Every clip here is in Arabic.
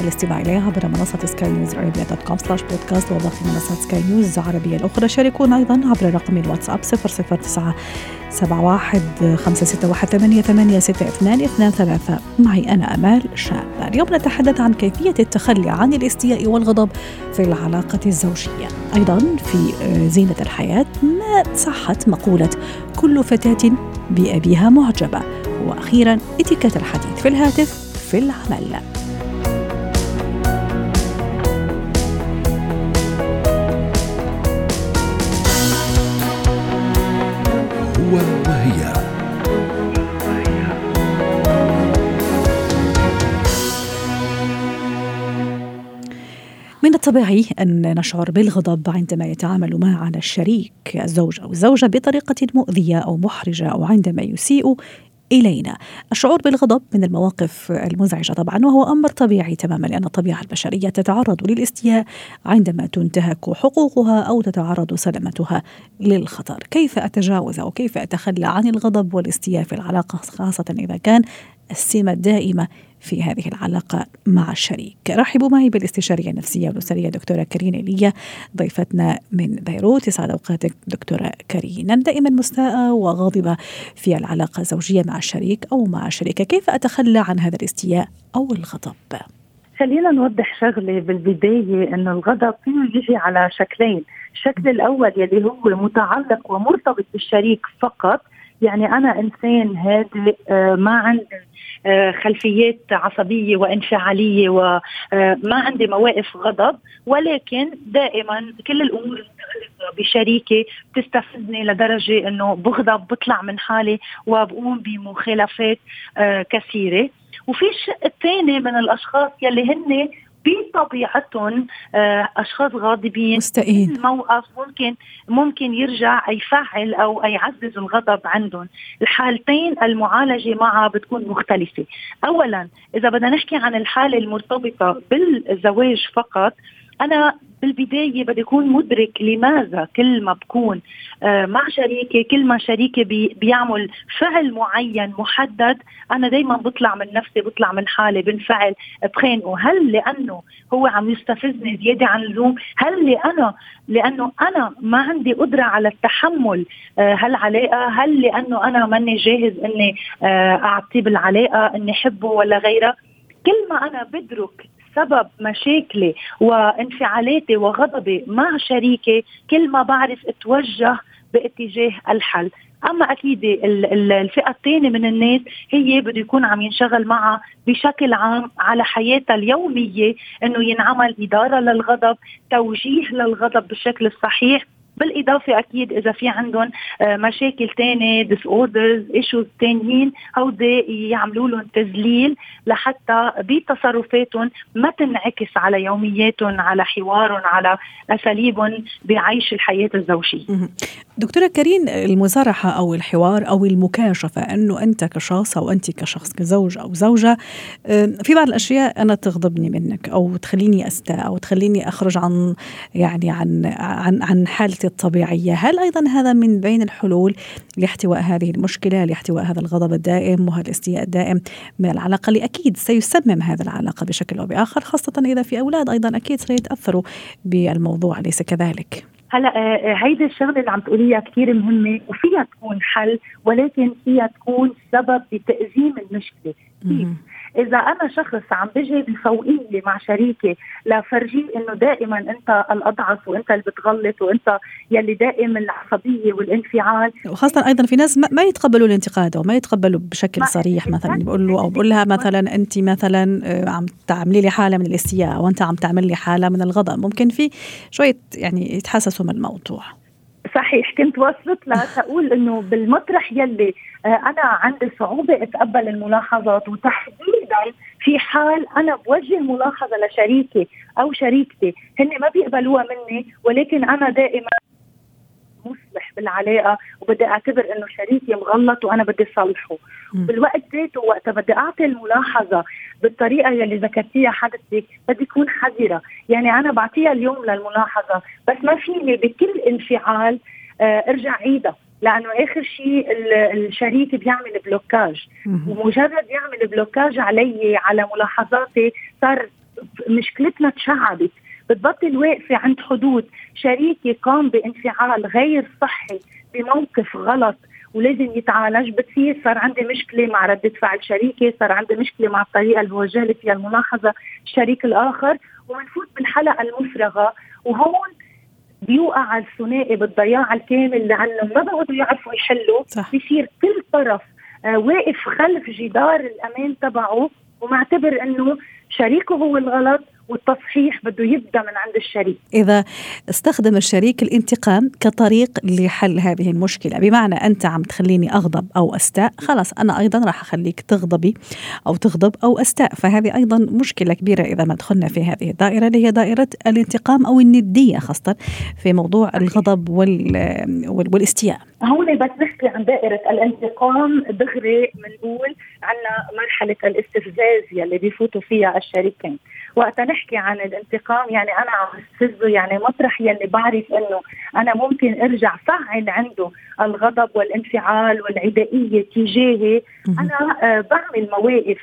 الاستماع اليه عبر منصة سكاي نيوز عربيه dot com slash بودكاست وباقي منصات سكاي نيوز العربية الأخرى. شاركونا أيضا عبر رقم الواتساب 009 سبعة واحد خمسة ستة واحد ثمانية, ثمانية ستة اثنان اثنان ثلاثة. معي أنا أمال شاب اليوم نتحدث عن كيفية التخلي عن الاستياء والغضب في العلاقة الزوجية. أيضا في زينة الحياة ما صحت مقولة كل فتاة بأبيها معجبة؟ وأخيرا اتيكيت الحديث في الهاتف في العمل. من الطبيعي أن نشعر بالغضب عندما يتعامل معنا الشريك الزوج أو الزوجة بطريقة مؤذية أو محرجة أو عندما يسيء إلينا. الشعور بالغضب من المواقف المزعجة طبعا وهو أمر طبيعي تماما لأن الطبيعة البشرية تتعرض للاستياء عندما تنتهك حقوقها أو تتعرض سلامتها للخطر. كيف أتجاوز أو كيف أتخلى عن الغضب والاستياء في العلاقة خاصة إذا كان السمة الدائمة في هذه العلاقة مع الشريك. رحبوا معي بالاستشارية النفسية والأسرية دكتورة كارين إيليا ضيفتنا من بيروت. يسعد أوقاتك دكتورة كارين دائما مستاءة وغاضبة في العلاقة الزوجية مع الشريك أو مع الشريكة كيف أتخلى عن هذا الاستياء أو الغضب؟ خلينا نوضح شغله بالبداية إنه الغضب فيه يجي على شكلين، الشكل الأول يلي هو متعلق ومرتبط بالشريك فقط يعني أنا إنسان هادئ آه، ما عندي آه، خلفيات عصبية وانفعاليه وما آه، عندي مواقف غضب. ولكن دائما كل المتعلقه بشريكي بتستفزني لدرجة إنه بغضب بطلع من حالي وبقوم بمخالفات كثيرة. وفي الشق الثاني من الأشخاص يلي هن بطبيعتهم آه، أشخاص غاضبين. مستائين موقف ممكن ممكن يرجع يفعل أو يعزز الغضب عندهم. الحالتين المعالجة معها بتكون مختلفة. اولا إذا بدنا نحكي عن الحالة المرتبطة بالزواج فقط أنا بالبداية بدي أكون مدرك لماذا كل ما بكون آه، مع شريكي كل ما شريكي بي بيعمل فعل معين محدد أنا دائما بطلع من نفسي بطلع من حالي بنفعل بخانقه هل لأنه هو عم يستفزني زيادة عن اللزوم؟ هل لأنا لأنه أنا ما عندي قدرة على التحمل آه، هالعلاقة؟ هل لأنه أنا ماني جاهز إني آه، أعطيه بالعلاقة إني أحبه ولا غيرها كل ما أنا بدرك سبب مشاكلي وانفعالاتي وغضبي مع شريكي كل ما بعرف اتوجه باتجاه الحل. أما أكيد الفئة الثانية من الناس هي بده يكون عم ينشغل معها بشكل عام على حياتها اليومية إنه ينعمل إدارة للغضب توجيه للغضب بالشكل الصحيح بالإضافة أكيد إذا في عندهم آه، مشاكل ثانية disorders issues ثانيين هودي يعملوا لهم تذليل لحتى بتصرفاتهم ما تنعكس على يومياتهم على حوارهم على أساليبهم بعيش الحياة الزوجية. دكتورة كريم المصارحة أو الحوار أو المكاشفة أنه أنت كشخص أو أنت كشخص كزوج أو زوجة في بعض الأشياء أنا تغضبني منك أو تخليني أستاء أو تخليني أخرج عن يعني عن عن عن الطبيعية هل أيضا هذا من بين الحلول لاحتواء هذه المشكلة لاحتواء هذا الغضب الدائم وهالاستياء الدائم من العلاقة اللي أكيد سيسمم هذه العلاقة بشكل أو بآخر خاصة إذا في أولاد أيضا أكيد سيتأثروا بالموضوع أليس كذلك؟ هلا آه، آه، هيدي الشغلة اللي عم تقوليها كثير مهمة وفيها تكون حل ولكن فيها تكون سبب بتأزيم المشكلة كيف؟ إذا أنا شخص عم بجي بفوقيه مع شريكي لفرجيه إنه دائما أنت الأضعف وأنت اللي بتغلط وأنت يلي دائم العصبية والانفعال. وخاصة أيضا في ناس ما يتقبلوا الانتقاد وما يتقبلوا بشكل صريح مثلا بقول له أو بقول لها مثلا أنت مثلا آه، عم تعملي لي حالة من الاستياء وانت عم تعمل لي حالة من الغضب. ممكن في شوية يعني يتحسسوا من الموضوع. صحيح كنت وصلت لها تقول إنه بالمطرح يلي آه، أنا عندي صعوبة أتقبل الملاحظات وتحديدا في حال أنا بوجه ملاحظه لشريكي أو شريكتي هن ما بيقبلوها مني ولكن أنا دائما مصلح بالعلاقة وبدي أعتبر إنه شريكي مغلط وأنا بدي صلحه بالوقت ذاته وقتها بدي أعطي الملاحظة بالطريقة يلي ذكرتيها حضرتك بدي أكون حذرة. يعني أنا بعطيها اليوم للملاحظة بس ما فيني بكل انفعال آه أرجع عيدها. لأنه آخر شيء الشريك بيعمل blocage. ومجرد يعمل blocage علي على ملاحظاتي صار مشكلتنا تشعبت بتبطل واقفة عند حدود. شريكي قام بانفعال غير صحي بموقف غلط ولازم يتعالج. بتصير صار عندي مشكلة مع ردة فعل شريكي صار عندي مشكلة مع الطريقة اللي بوجه لي فيها الملاحظة. الشريك الآخر وبنفوت بالحلقة المفرغة. وهون بيوقع الثنائي بالضياع الكامل لأنه ما بقدروا يعرفوا يحلوا. بصير كل طرف آه واقف خلف جدار الأمان تبعه ومعتبر إنه شريكه هو الغلط والتصحيح بده يبدأ من عند الشريك. إذا استخدم الشريك الانتقام كطريق لحل هذه المشكلة بمعنى أنت عم تخليني أغضب أو أستاء خلاص أنا أيضا راح أخليك تغضبي أو تغضب أو أستاء. فهذه أيضا مشكلة كبيرة إذا ما دخلنا في هذه الدائرة اللي هي دائرة الانتقام أو الندية خاصة في موضوع الغضب وال والاستياء. هون بس نحكي عن دائرة الانتقام. دغري بنقول عنا مرحلة الاستفزاز يلي بيفوتوا فيها الشريكين. وقتها نحكي عن الانتقام يعني أنا عم استفزه يعني مطرح يلي بعرف إنه أنا ممكن أرجع فعل عنده الغضب والانفعال والعدائية تجاهي. أنا آه بعمل مواقف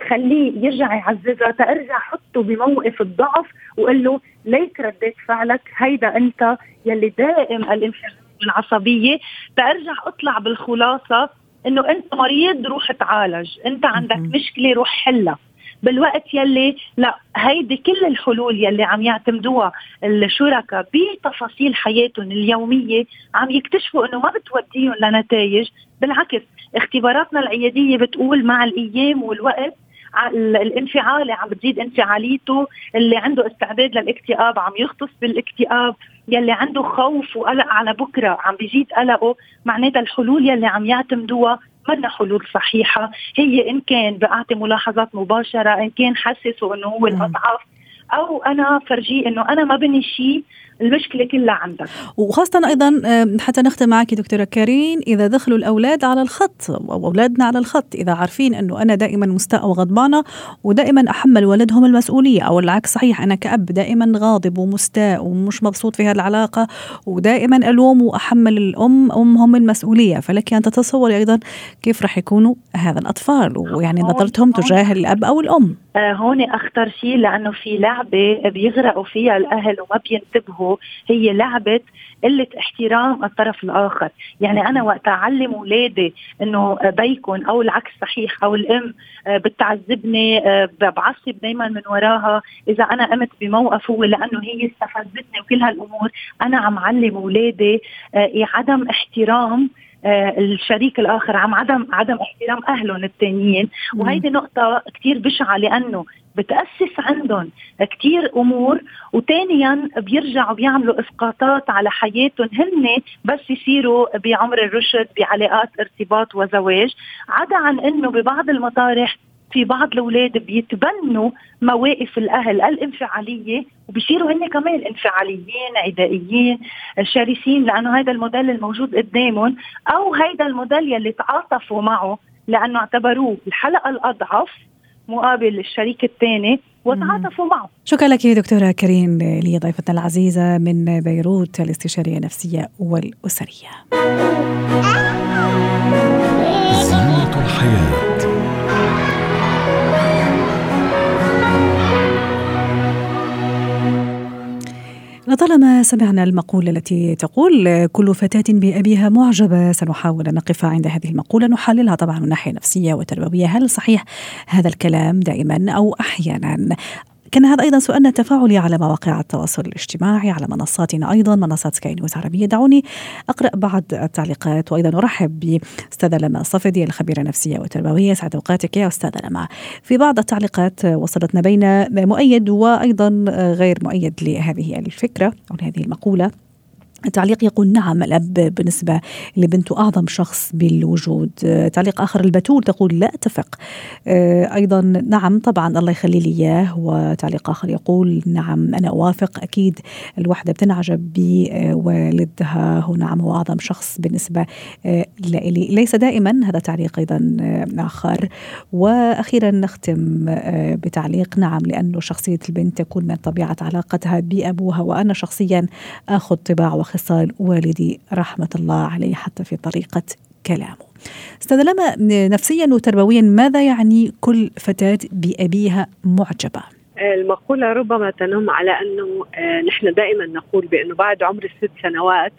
تخليه يرجع يعززها ترجع حطه بموقف الضعف وقول له ليك رديت فعلك هيدا أنت يلي دائم الانفعال والعصبية. ترجع أطلع بالخلاصة إنه أنت مريض روح تعالج أنت عندك مشكلة روح حلها. بالوقت يلي لا هيدي كل الحلول يلي عم يعتمدوها الشركاء بتفاصيل حياتهم اليومية عم يكتشفوا إنه ما بتوديهم لنتائج. بالعكس اختباراتنا العيادية بتقول مع الأيام والوقت الانفعالي عم بتزيد انفعاليته. اللي عنده استعداد للاكتئاب عم يغطس بالاكتئاب. يلي عنده خوف وقلق على بكرة عم بيزيد قلقه. معناتها الحلول يلي عم يعتمدوها منا حلول صحيحة. هي إن كان بعطي ملاحظات مباشرة إن كان حسسه إنه هو الأضعف أو أنا فرجيه إنه أنا ما بني شيء المشكلة كلها عندك. وخاصة أيضا حتى نختم معك دكتورة كارين إذا دخلوا الأولاد على الخط أو أولادنا على الخط إذا عارفين إنه أنا دائما مستاء وغضبانة ودائما أحمل ولدهم المسؤولية أو العكس صحيح أنا كأب دائما غاضب ومستاء ومش مبسوط في هذه العلاقة ودائما ألوم وأحمل الأم أمهم المسؤولية. فلك أن تتصوري أيضا كيف راح يكونوا هذا الأطفال ويعني نظرتهم تجاه الأب أو الأم. آه هون أخطر شيء لأنه في لعبة بيغرقوا فيها الأهل وما بينتبهوا. هي لعبة قلة احترام الطرف الآخر، يعني أنا وقت أعلم اولادي إنه بيكون أو العكس صحيح أو الأم آه، بتعذبني آه، بعصب دائما من وراها، إذا أنا قمت بموقف هو لأنه هي استفزتني وكل هالأمور، أنا عم علم اولادي آه، عدم احترام الشريك الآخر عم عدم عدم احترام أهلهم الثانيين وهيدي نقطة كثير بشعة لأنه بتأسس عندهم كثير أمور وثانيا بيرجعوا بيعملوا إسقاطات على حياتهم هن بس يصيروا بعمر الرشد بعلاقات ارتباط وزواج. عدا عن إنه ببعض المطارح في بعض الأولاد بيتبنوا مواقف الأهل الانفعالية وبصيروا هن كمان انفعاليين عدائيين شرسين لأنه هذا الموديل الموجود قدامهم أو هيدا الموديل يلي تعاطفوا معه لأنه اعتبروه الحلقة الأضعف مقابل الشريك الثاني وتعاطفوا معه. شكرا لك دكتورة كريم لي ضيفتنا العزيزة من بيروت الاستشارية النفسية والأسرية. زينة الحياة. لطالما سمعنا المقولة التي تقول كل فتاة بأبيها معجبة. سنحاول أن نقف عند هذه المقولة نحللها طبعا من ناحية نفسية وتربوية. هل صحيح هذا الكلام دائما أو أحيانا؟ كان هذا أيضا سؤالنا التفاعلي على مواقع التواصل الاجتماعي على منصاتنا أيضا منصات سكاي نيوز عربية. دعوني أقرأ بعض التعليقات وأيضا أرحب بأستاذة لما الصفدي الخبيرة النفسية والتربوية سعد أوقاتك يا أستاذة لما. في بعض التعليقات وصلتنا بين مؤيد وأيضا غير مؤيد لهذه الفكرة أو لهذه المقولة. تعليق يقول نعم الأب بالنسبة لبنته أعظم شخص بالوجود. تعليق آخر البتول تقول لا أتفق. أيضا نعم طبعا الله يخلي لي إياه. وتعليق آخر يقول نعم أنا أوافق. أكيد الوحدة بتنعجب بوالدها. هو نعم هو أعظم شخص بالنسبة لي ليس دائما هذا تعليق أيضا آخر. وأخيرا نختم بتعليق. نعم لأنه شخصية البنت تكون من طبيعة علاقتها بأبوها. وأنا شخصيا أخذ طباع وخصال والدي رحمة الله عليه حتى في طريقة كلامه أستاذ لما نفسيا وتربويا ماذا يعني كل فتاة بأبيها معجبة؟ المقولة ربما تنم على أنه آه، نحن دائما نقول بأنه بعد عمر الست سنوات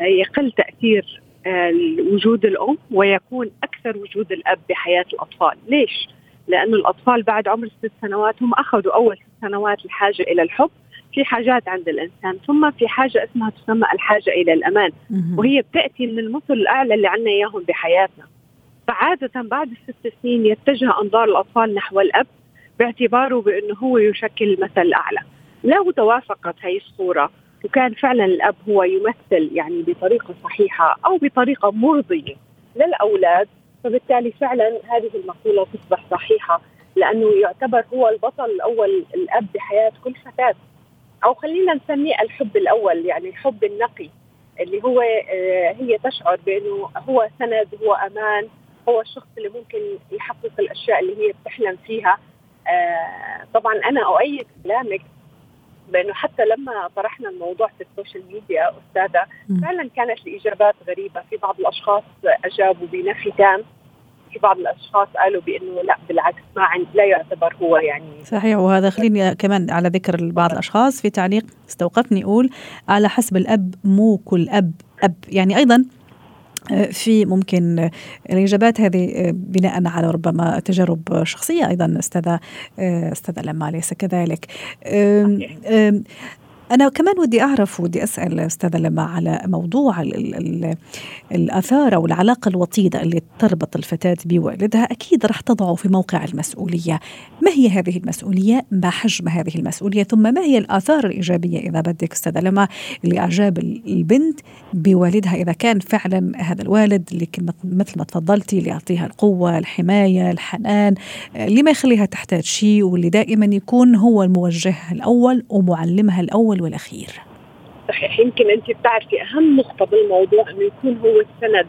آه، يقل تأثير آه، وجود الأم ويكون أكثر وجود الأب بحياة الأطفال ليش؟ لأن الأطفال بعد عمر الست سنوات هم أخذوا أول ست سنوات الحاجة إلى الحب في حاجات عند الإنسان ثم في حاجة اسمها تسمى الحاجة إلى الأمان. وهي بتأتي من المثل الأعلى اللي عندنا إياهم بحياتنا. فعادة بعد الست سنين يتجه أنظار الأطفال نحو الأب باعتباره بأنه هو يشكل المثل الاعلى لو توافقت هي الصورة. وكان فعلا الأب هو يمثل يعني بطريقة صحيحة أو بطريقة مرضية للأولاد. فبالتالي فعلا هذه المقولة تصبح صحيحة لأنه يعتبر هو البطل الأول الأب بحياة كل فتاة. أو خلينا نسميه الحب الأول يعني الحب النقي اللي هو آه، هي تشعر بأنه هو سند هو أمان هو الشخص اللي ممكن يحقق الأشياء اللي هي بتحلم فيها. آه، طبعا أنا أؤيد كلامك بأنه حتى لما طرحنا الموضوع في السوشيال ميديا أستاذة فعلا كانت الإجابات غريبة. في بعض الأشخاص أجابوا بنفي تام في بعض الأشخاص قالوا بأنه لا بالعكس ما عند لا يعتبر هو يعني صحيح وهذا خليني كمان على ذكر بعض الأشخاص في تعليق استوقفني يقول على حسب الأب مو كل أب أب. يعني أيضا آه، في ممكن الإجابات هذه آه، بناء على ربما تجارب شخصية أيضا أستاذة آه، أستاذة لما ليس كذلك. أنا كمان ودي أعرف ودي أسأل أستاذة لما على موضوع ال ال ال الآثار أو العلاقة الوطيدة اللي تربط الفتاة بوالدها أكيد راح تضعه في موقع المسؤولية. ما هي هذه المسؤولية؟ ما حجم هذه المسؤولية؟ ثم ما هي الآثار الإيجابية إذا بدك أستاذة لما لإعجاب البنت بوالدها؟ إذا كان فعلا هذا الوالد اللي مثل ما تفضلتي اللي يعطيها القوة الحماية الحنان اللي ما يخليها تحتاج شيء واللي دائما يكون هو الموجه الأول ومعلمها الأول والأخير. صحيح يمكن أنت بتعرفي أهم نقطة بالموضوع إنه يكون هو السند.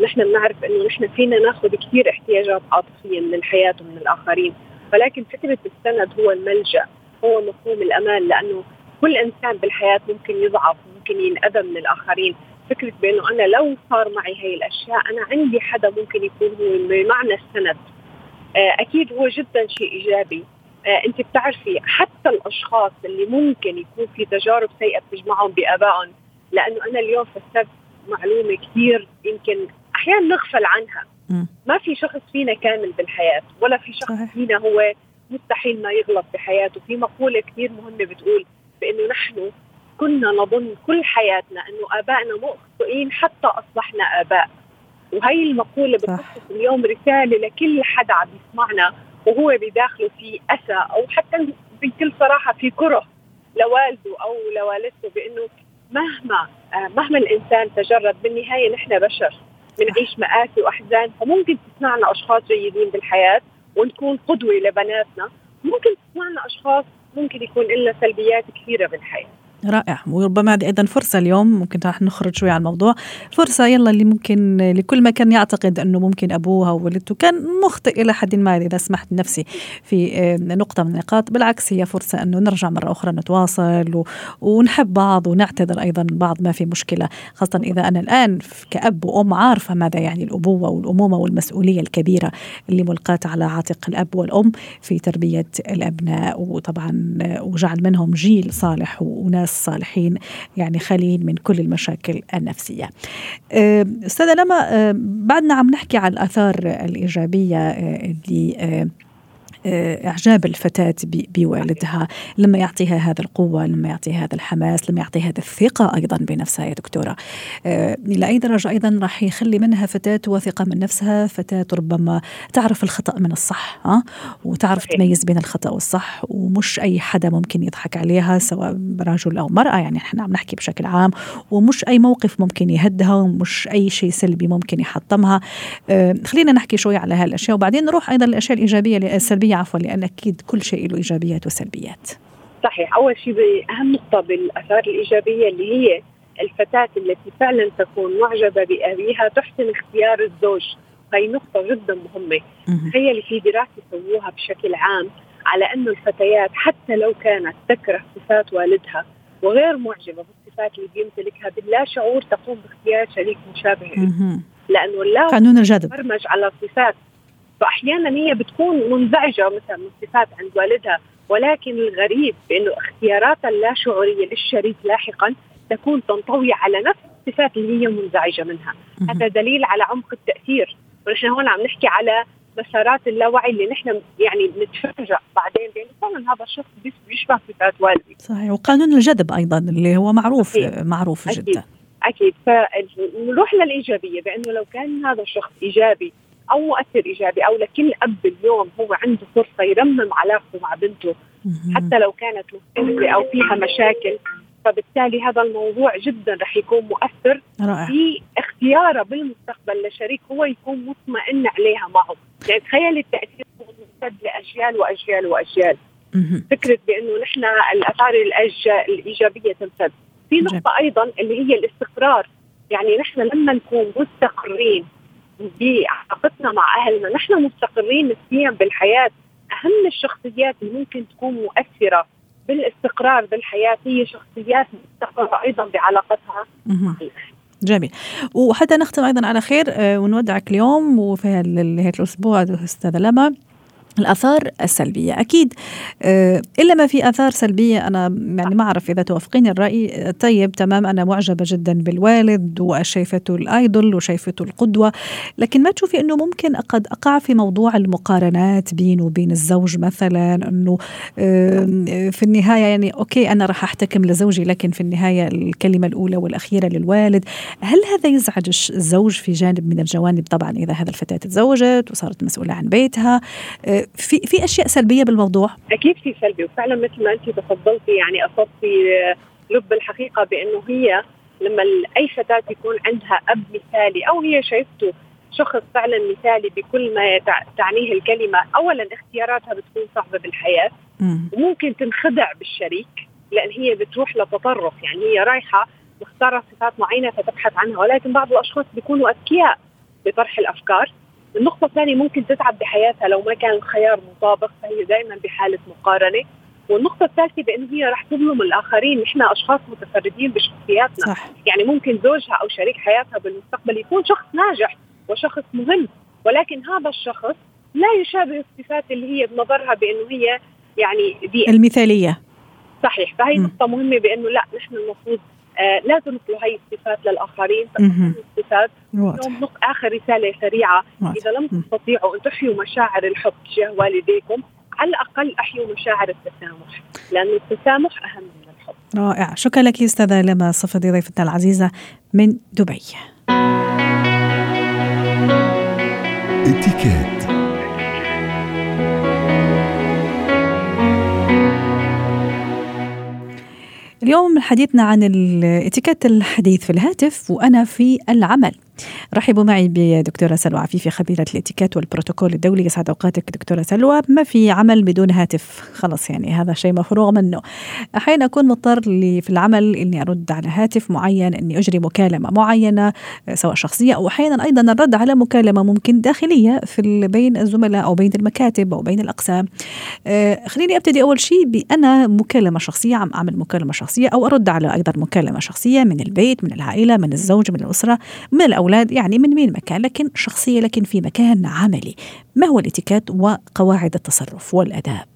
نحن بنعرف إنه نحن فينا ناخذ كثير احتياجات عاطفية من الحياة ومن الآخرين. ولكن فكرة السند هو الملجأ هو مفهوم الأمان لأنه كل إنسان بالحياة ممكن يضعف ممكن ينأذى من الآخرين. فكرة بأنه أنا لو صار معي هي الأشياء أنا عندي حدا ممكن يكون هو بمعنى السند. آه، أكيد هو جدا شيء إيجابي. آه انت بتعرفي حتى الأشخاص اللي ممكن يكون في تجارب سيئة بتجمعهم بآبائهم لأنه أنا اليوم فسرت معلومة كثير يمكن أحيانا نغفل عنها. ما في شخص فينا كامل بالحياة ولا في شخص صحيح. فينا هو مستحيل ما يغلط بحياته. في مقولة كثير مهمة بتقول بأنه نحن كنا نظن كل حياتنا أنه آبائنا مخطئين حتى أصبحنا آباء. وهي المقولة بتوصف اليوم رسالة لكل حدا عم يسمعنا وهو بداخله في أسى أو حتى بكل صراحة في كره لوالده أو لوالدته بأنه مهما آه، مهما الإنسان تجرد بالنهاية نحن بشر بنعيش مآسي وأحزان. فممكن تصنعنا أشخاص جيدين بالحياة ونكون قدوة لبناتنا. ممكن تصنعنا أشخاص ممكن يكون لنا سلبيات كثيرة بالحياة. رائع. وربما هذه أيضا فرصة اليوم ممكن راح نخرج شوي عن الموضوع. فرصة يلا اللي ممكن لكل ما كان يعتقد أنه ممكن ابوها وولدته كان مخطئ إلى حد ما إذا سمحت نفسي في آه، نقطة من النقاط. بالعكس هي فرصة أنه نرجع مرة أخرى نتواصل ونحب بعض ونعتذر أيضا بعض ما في مشكلة. خاصة إذا أنا الآن كأب وأم عارفة ماذا يعني الأبوة والأمومة والمسؤولية الكبيرة اللي ملقاة على عاتق الأب والأم في تربية الأبناء. وطبعا وجعل منهم جيل صالح وناس ناس صالحين يعني خاليين من كل المشاكل النفسية. أستاذة لما بعدنا عم نحكي عن الآثار الإيجابية آه، اللي آه، إعجاب الفتاة بوالدها. لما يعطيها هذا القوة لما يعطيها هذا الحماس لما يعطيها هذا الثقة أيضا بنفسها يا دكتورة. آه، إلى أي درجة أيضا راح يخلي منها فتاة واثقة من نفسها؟ فتاة ربما تعرف الخطأ من الصح ها وتعرف صحيح. تميز بين الخطأ والصح ومش أي حدا ممكن يضحك عليها سواء رجل أو مرأة يعني إحنا عم نحكي بشكل عام ومش أي موقف ممكن يهدها ومش أي شيء سلبي ممكن يحطمها. آه، خلينا نحكي شوي على هالأشياء وبعدين نروح أيضا للأشياء الإيجابية السلبية عفوا لأن أكيد كل شيء له إيجابيات وسلبيات. صحيح. أول شيء أهم نقطة بالآثار الإيجابية اللي هي الفتاة التي فعلا تكون معجبة بأبيها تحسن اختيار الزوج. هي نقطة جدا مهمة. تخيلي في دراسة سووها بشكل عام على أنه الفتيات حتى لو كانت تكره صفات والدها وغير معجبة بالصفات اللي بيمتلكها باللا شعور تقوم باختيار شريك مشابه. لأنه لا قانون الجذب. برمج على صفات فأحيانا هي بتكون منزعجة مثلا من صفات عند والدها ولكن الغريب بأنه اختياراتها اللاشعورية للشريك لاحقا تكون تنطوي على نفس الصفات اللي هي منزعجة منها. هذا دليل على عمق التأثير. ونحن هون عم نحكي على مسارات اللاوعي اللي نحن يعني بنتفاجئ بعدين بانه فعلا هذا الشخص بيشبه صفات والدي. صحيح. وقانون الجذب أيضا اللي هو معروف أكيد. معروف أكيد. جدا أكيد فنروح للإيجابية بأنه لو كان هذا الشخص إيجابي أو مؤثر إيجابي أو لكل أب اليوم هو عنده فرصة يرمم علاقته مع بنته حتى لو كانت مختلفه أو فيها مشاكل. فبالتالي هذا الموضوع جدا رح يكون مؤثر رائع. في اختياره بالمستقبل لشريك هو يكون مطمئن عليها معه. يعني تخيل التأثير ممتد لأجيال وأجيال وأجيال. فكرة بأنه نحن الأثار الإيجابية تمتد. في نقطة أيضا اللي هي الاستقرار. يعني نحن لما نكون مستقرين بعلاقتنا مع أهلنا. نحن مستقرين نفسيا بالحياة. أهم الشخصيات اللي ممكن تكون مؤثرة بالاستقرار بالحياة هي شخصيات مستقرة أيضا بعلاقتها جميل. وحتى نختم أيضا على خير آه، ونودعك اليوم وفي هيك الأسبوع أستاذة لما الآثار السلبية. أكيد آه، إلا ما في آثار سلبية أنا يعني ما أعرف إذا توافقيني الرأي. طيب تمام أنا معجبة جدا بالوالد وشايفته الآيدول وشايفته القدوة لكن ما تشوفي أنه ممكن قد أقع في موضوع المقارنات بينه وبين الزوج مثلا أنه في النهاية يعني أوكي أنا راح أحتكم لزوجي لكن في النهاية الكلمة الأولى والأخيرة للوالد. هل هذا يزعج الزوج في جانب من الجوانب؟ طبعا إذا هذا الفتاة تزوجت وصارت مسؤولة عن بيتها آه، في في أشياء سلبية بالموضوع؟ أكيد في سلبي وفعلا مثل ما أنت تفضلتي يعني أصبتي لب الحقيقة بأنه هي لما أي فتاة يكون عندها أب مثالي أو هي شايفته شخص فعلا مثالي بكل ما تعنيه الكلمة اولا اختياراتها بتكون صعبة بالحياة. وممكن تنخدع بالشريك لأن هي بتروح لتطرف يعني هي رايحة مختارة صفات معينة فتبحث عنها ولكن بعض الأشخاص بيكونوا أذكياء بطرح الأفكار. النقطة الثانية ممكن تتعب بحياتها لو ما كان الخيار مطابق فهي دائما بحالة مقارنة. والنقطة الثالثة بأنه هي رح تظلم الآخرين، نحن أشخاص متفردين بشخصياتنا، صح. يعني ممكن زوجها أو شريك حياتها بالمستقبل يكون شخص ناجح وشخص مهم، ولكن هذا الشخص لا يشابه الصفات اللي هي بنظرها بأنه هي يعني دي المثالية. صحيح، فهي نقطة مهمة بأنه لا نحن المفروض لا تنقلوا هي الصفات للآخرين. الصفات. اليوم آخر رسالة سريعة. إذا لم تستطيعوا أن تحيوا مشاعر الحب تجاه والديكم على الأقل أحيوا مشاعر التسامح لأنه التسامح أهم من الحب. رائع. شكرا لك أستاذة لما صفدي ضيفتنا العزيزة من دبي. اتكات اليوم حديثنا عن الاتيكيت الحديث في الهاتف وأنا في العمل. رحبوا معي بدكتورة سلوى عفيفي خبيرة الإتيكيت والبروتوكول الدولي. يسعد أوقاتك دكتورة سلوى. ما في عمل بدون هاتف؟ خلص يعني هذا شيء مفروغ منه. أحيانا أكون مضطر في العمل إني أرد على هاتف معين إني أجري مكالمة معينة سواء شخصية أو أحيانا أيضا الرد على مكالمة ممكن داخلية في بين الزملاء أو بين المكاتب أو بين الأقسام. آه، خليني أبتدي أول شيء بأنا مكالمة شخصية عم أعمل مكالمة شخصية أو أرد على أيضا مكالمة شخصية من البيت من العائلة من الزوج من الأسرة من الأولاد. الأولاد يعني من مين مكان لكن شخصية لكن في مكان عملي. ما هو الاتيكيت وقواعد التصرف والأداب؟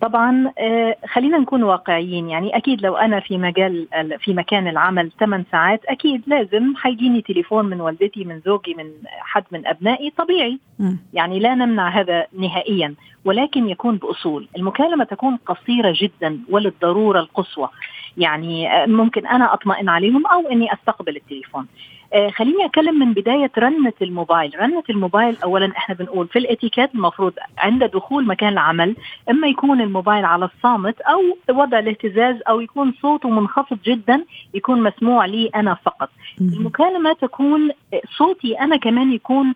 طبعا آه، خلينا نكون واقعيين. يعني أكيد لو أنا في مجال في مكان العمل 8 ساعات أكيد لازم حيجيني تليفون من والدتي من زوجي من حد من أبنائي طبيعي. م. يعني لا نمنع هذا نهائيا ولكن يكون بأصول. المكالمة تكون قصيرة جدا وللضرورة القصوى. يعني آه، ممكن أنا أطمئن عليهم أو إني أستقبل التليفون. آه، خليني أتكلم من بداية رنة الموبايل، رنة الموبايل اولا إحنا بنقول في الإتيكيت المفروض عند دخول مكان العمل إما يكون الموبايل على الصامت أو وضع الاهتزاز أو يكون صوته منخفض جدا يكون مسموع لي أنا فقط. المكالمة تكون صوتي أنا كمان يكون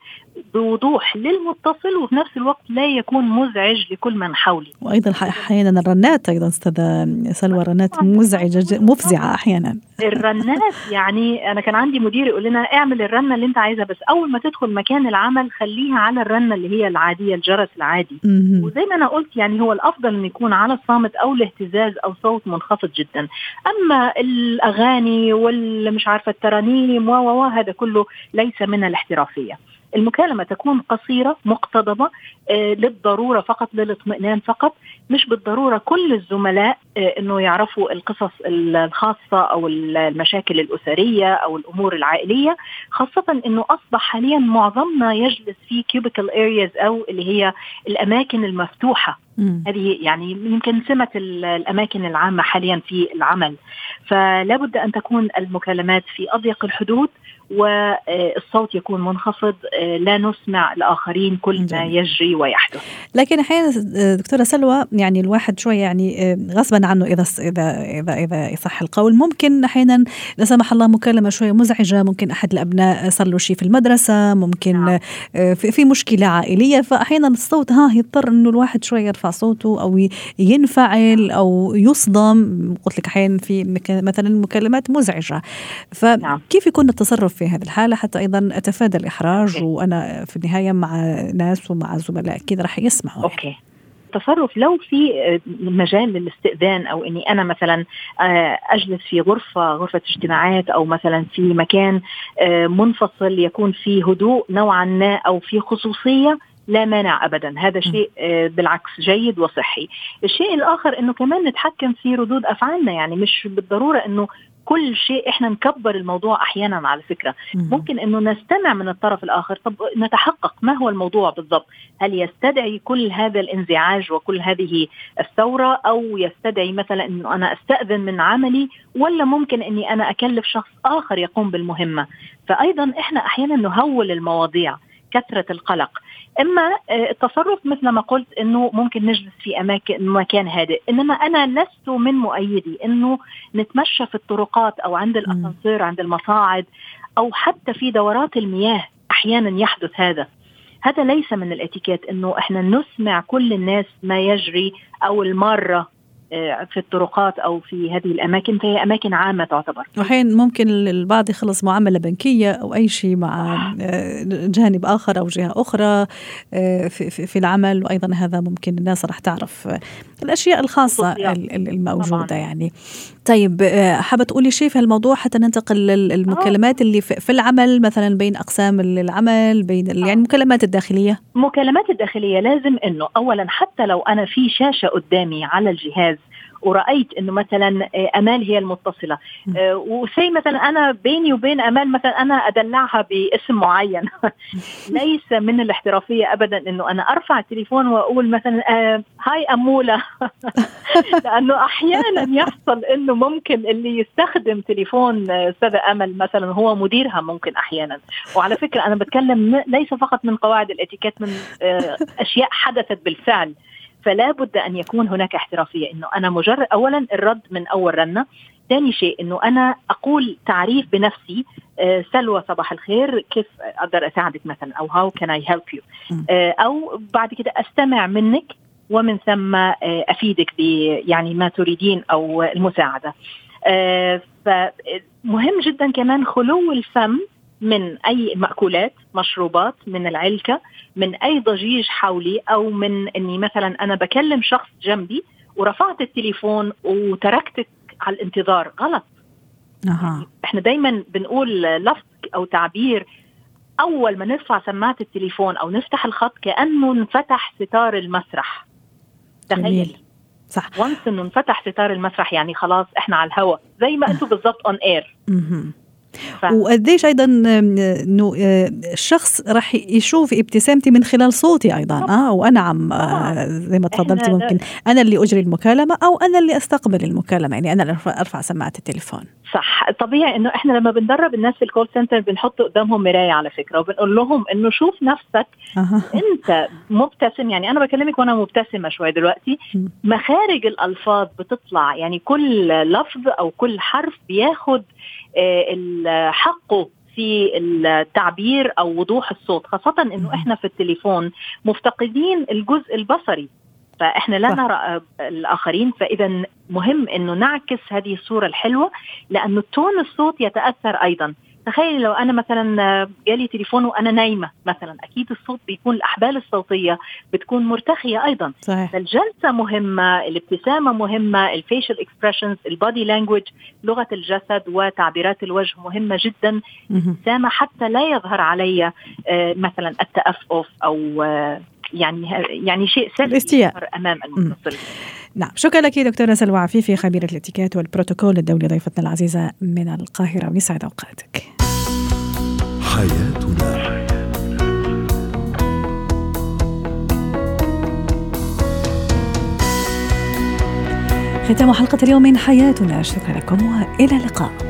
بوضوح للمتصل وفي نفس الوقت لا يكون مزعج لكل من حولي. وأيضا أحيانا الرنات أيضا أستاذة سلوى الرنات مزعجة مفزعة أحيانا. الرنات يعني أنا كان عندي مدير يقول لنا اعمل الرنة اللي انت عايزها بس أول ما تدخل مكان العمل خليها على الرنة اللي هي العادية الجرس العادي. وزي ما أنا قلت يعني هو الأفضل انه يكون على الصامت أو الاهتزاز أو صوت منخفض جدا. أما الأغاني والمش عارفة الترانيم و هذا كله ليس من الاحترافية. المكالمة تكون قصيرة مقتضبة آه للضرورة فقط للاطمئنان فقط. مش بالضرورة كل الزملاء آه إنه يعرفوا القصص الخاصة أو المشاكل الأسرية أو الأمور العائلية خاصة إنه أصبح حاليا معظمنا يجلس في cubical areas أو اللي هي الأماكن المفتوحة. هذه يعني يمكن سمة الأماكن العامة حاليا في العمل. فلا بد أن تكون المكالمات في أضيق الحدود والصوت يكون منخفض لا نسمع الآخرين كل ما يجري ويحدث. لكن أحيانا دكتورة سلوى يعني الواحد شوية يعني غصبا عنه إذا إذا إذا إذا يصح القول. ممكن أحيانا لا سمح الله مكالمة شوية مزعجة. ممكن أحد الأبناء صار له شيء في المدرسة. ممكن نعم. في مشكلة عائلية. فأحيانا الصوت ها يضطر إنه الواحد شوية يرفع صوته أو ينفعل أو يصدم قلت لك أحيانا في مثلا مكالمات مزعجة فكيف نعم. يكون التصرف في هذه الحالة حتى أيضا أتفادى الإحراج أوكي. وأنا في النهاية مع ناس ومع زملاء أكيد راح يسمعوا يعني. التصرف لو في مجال للاستئذان أو إني أنا مثلا أجلس في غرفة غرفة اجتماعات أو مثلا في مكان منفصل يكون فيه هدوء نوعا ما أو في خصوصية لا مانع ابدا. هذا شيء بالعكس جيد وصحي. الشيء الآخر إنه كمان نتحكم في ردود أفعالنا. يعني مش بالضرورة إنه كل شيء إحنا نكبر الموضوع أحيانا على فكرة. ممكن إنه نستمع من الطرف الآخر. طب نتحقق ما هو الموضوع بالضبط؟ هل يستدعي كل هذا الانزعاج وكل هذه الثورة؟ أو يستدعي مثلا إنه أنا أستأذن من عملي؟ ولا ممكن إني أنا أكلف شخص آخر يقوم بالمهمة؟ فايضا إحنا أحيانا نهول المواضيع. كثرة القلق. إما التصرف مثل ما قلت إنه ممكن نجلس في أماكن مكان هادئ. إنما أنا لست من مؤيدي إنه نتمشى في الطرقات أو عند الأسانسير عند المصاعد أو حتى في دورات المياه أحيانا يحدث هذا. هذا ليس من الاتيكيت إنه إحنا نسمع كل الناس ما يجري أو الماره في الطرقات أو في هذه الأماكن فهي أماكن عامة تعتبر. واحيانا ممكن البعض يخلص معاملة بنكية أو أي شيء مع جانب آخر أو جهة أخرى في, في العمل وأيضا هذا ممكن الناس راح تعرف الأشياء الخاصة الموجودة طبعا. يعني. طيب حابة تقولي شيء في الموضوع حتى ننتقل للمكالمات اللي في العمل مثلا بين أقسام العمل بين يعني المكالمات الداخلية؟ المكالمات الداخلية لازم إنه اولا حتى لو أنا في شاشة قدامي على الجهاز ورأيت إنه مثلا أمال هي المتصلة. وسي مثلا أنا بيني وبين أمال مثلا أنا أدلعها باسم معين. ليس من الاحترافية ابدا إنه أنا أرفع التليفون وأقول مثلا آه هاي أمولة. لأنه أحيانا يحصل إنه ممكن اللي يستخدم تليفون أستاذة أمل مثلا هو مديرها ممكن أحيانا. وعلى فكرة أنا بتكلم ليس فقط من قواعد الإتيكيت من أشياء حدثت بالفعل. فلا بد أن يكون هناك احترافية إنه أنا مجرد اولا الرد من أول رنة ثاني شيء إنه أنا أقول تعريف بنفسي آه سلوى صباح الخير كيف أقدر أساعدك مثلا أو هاو كان اي هيلب يو أو بعد كده أستمع منك ومن ثم آه أفيدك ب يعني ما تريدين أو المساعدة. آه فمهم جدا كمان خلو الفم من أي مأكولات مشروبات من العلكة من أي ضجيج حولي أو من إني مثلا أنا بكلم شخص جنبي ورفعت التليفون وتركتك على الانتظار. غلط. أه. إحنا دايما بنقول لفظ أو تعبير أول ما نرفع سماعة التليفون أو نفتح الخط كأنه انفتح ستار المسرح. تخيل. صح. و once إنه انفتح ستار المسرح يعني خلاص إحنا على الهوا زي ما أنتم بالضبط on air. وقديش أيضا إنه آه، الشخص راح يشوف ابتسامتي من خلال صوتي أيضا. آه وأنا عم آه زي ما تفضلتي ممكن. أنا اللي أجري المكالمة أو أنا اللي أستقبل المكالمة يعني أنا اللي أرفع سماعة التليفون. صح. طبيعي إنه إحنا لما بندرب الناس في ال call center بنحط قدامهم مراية على فكرة وبنقول لهم إنه شوف نفسك أه. أنت مبتسم. يعني أنا بكلمك وأنا مبتسمة شوي دلوقتي. مخارج الألفاظ بتطلع يعني كل لفظ أو كل حرف بياخد حقه في التعبير أو وضوح الصوت خاصة إنه إحنا في التليفون مفتقدين الجزء البصري فإحنا لا نرى الآخرين فإذا مهم إنه نعكس هذه الصورة الحلوة لأنه تون الصوت يتأثر أيضا. تخيلي لو أنا مثلا جالي تليفون وأنا نايمة مثلا أكيد الصوت بيكون الأحبال الصوتية بتكون مرتخيه أيضا. صحيح. الجلسه مهمة الابتسامة مهمة ال facial expressions ال body language لغة الجسد وتعبيرات الوجه مهمة جدا. الابتسامة حتى لا يظهر علي آه، مثلا التأفف أو آه، يعني يعني شيء سلبي أمام المتصل نعم. شكرا لك دكتورة سلوى عفيفي خبيرة الاتيكيت والبروتوكول الدولي ضيفتنا العزيزة من القاهرة. ويسعد أوقاتك. حياتنا. ختام حلقة اليوم من حياتنا. شكرا لكم وإلى اللقاء.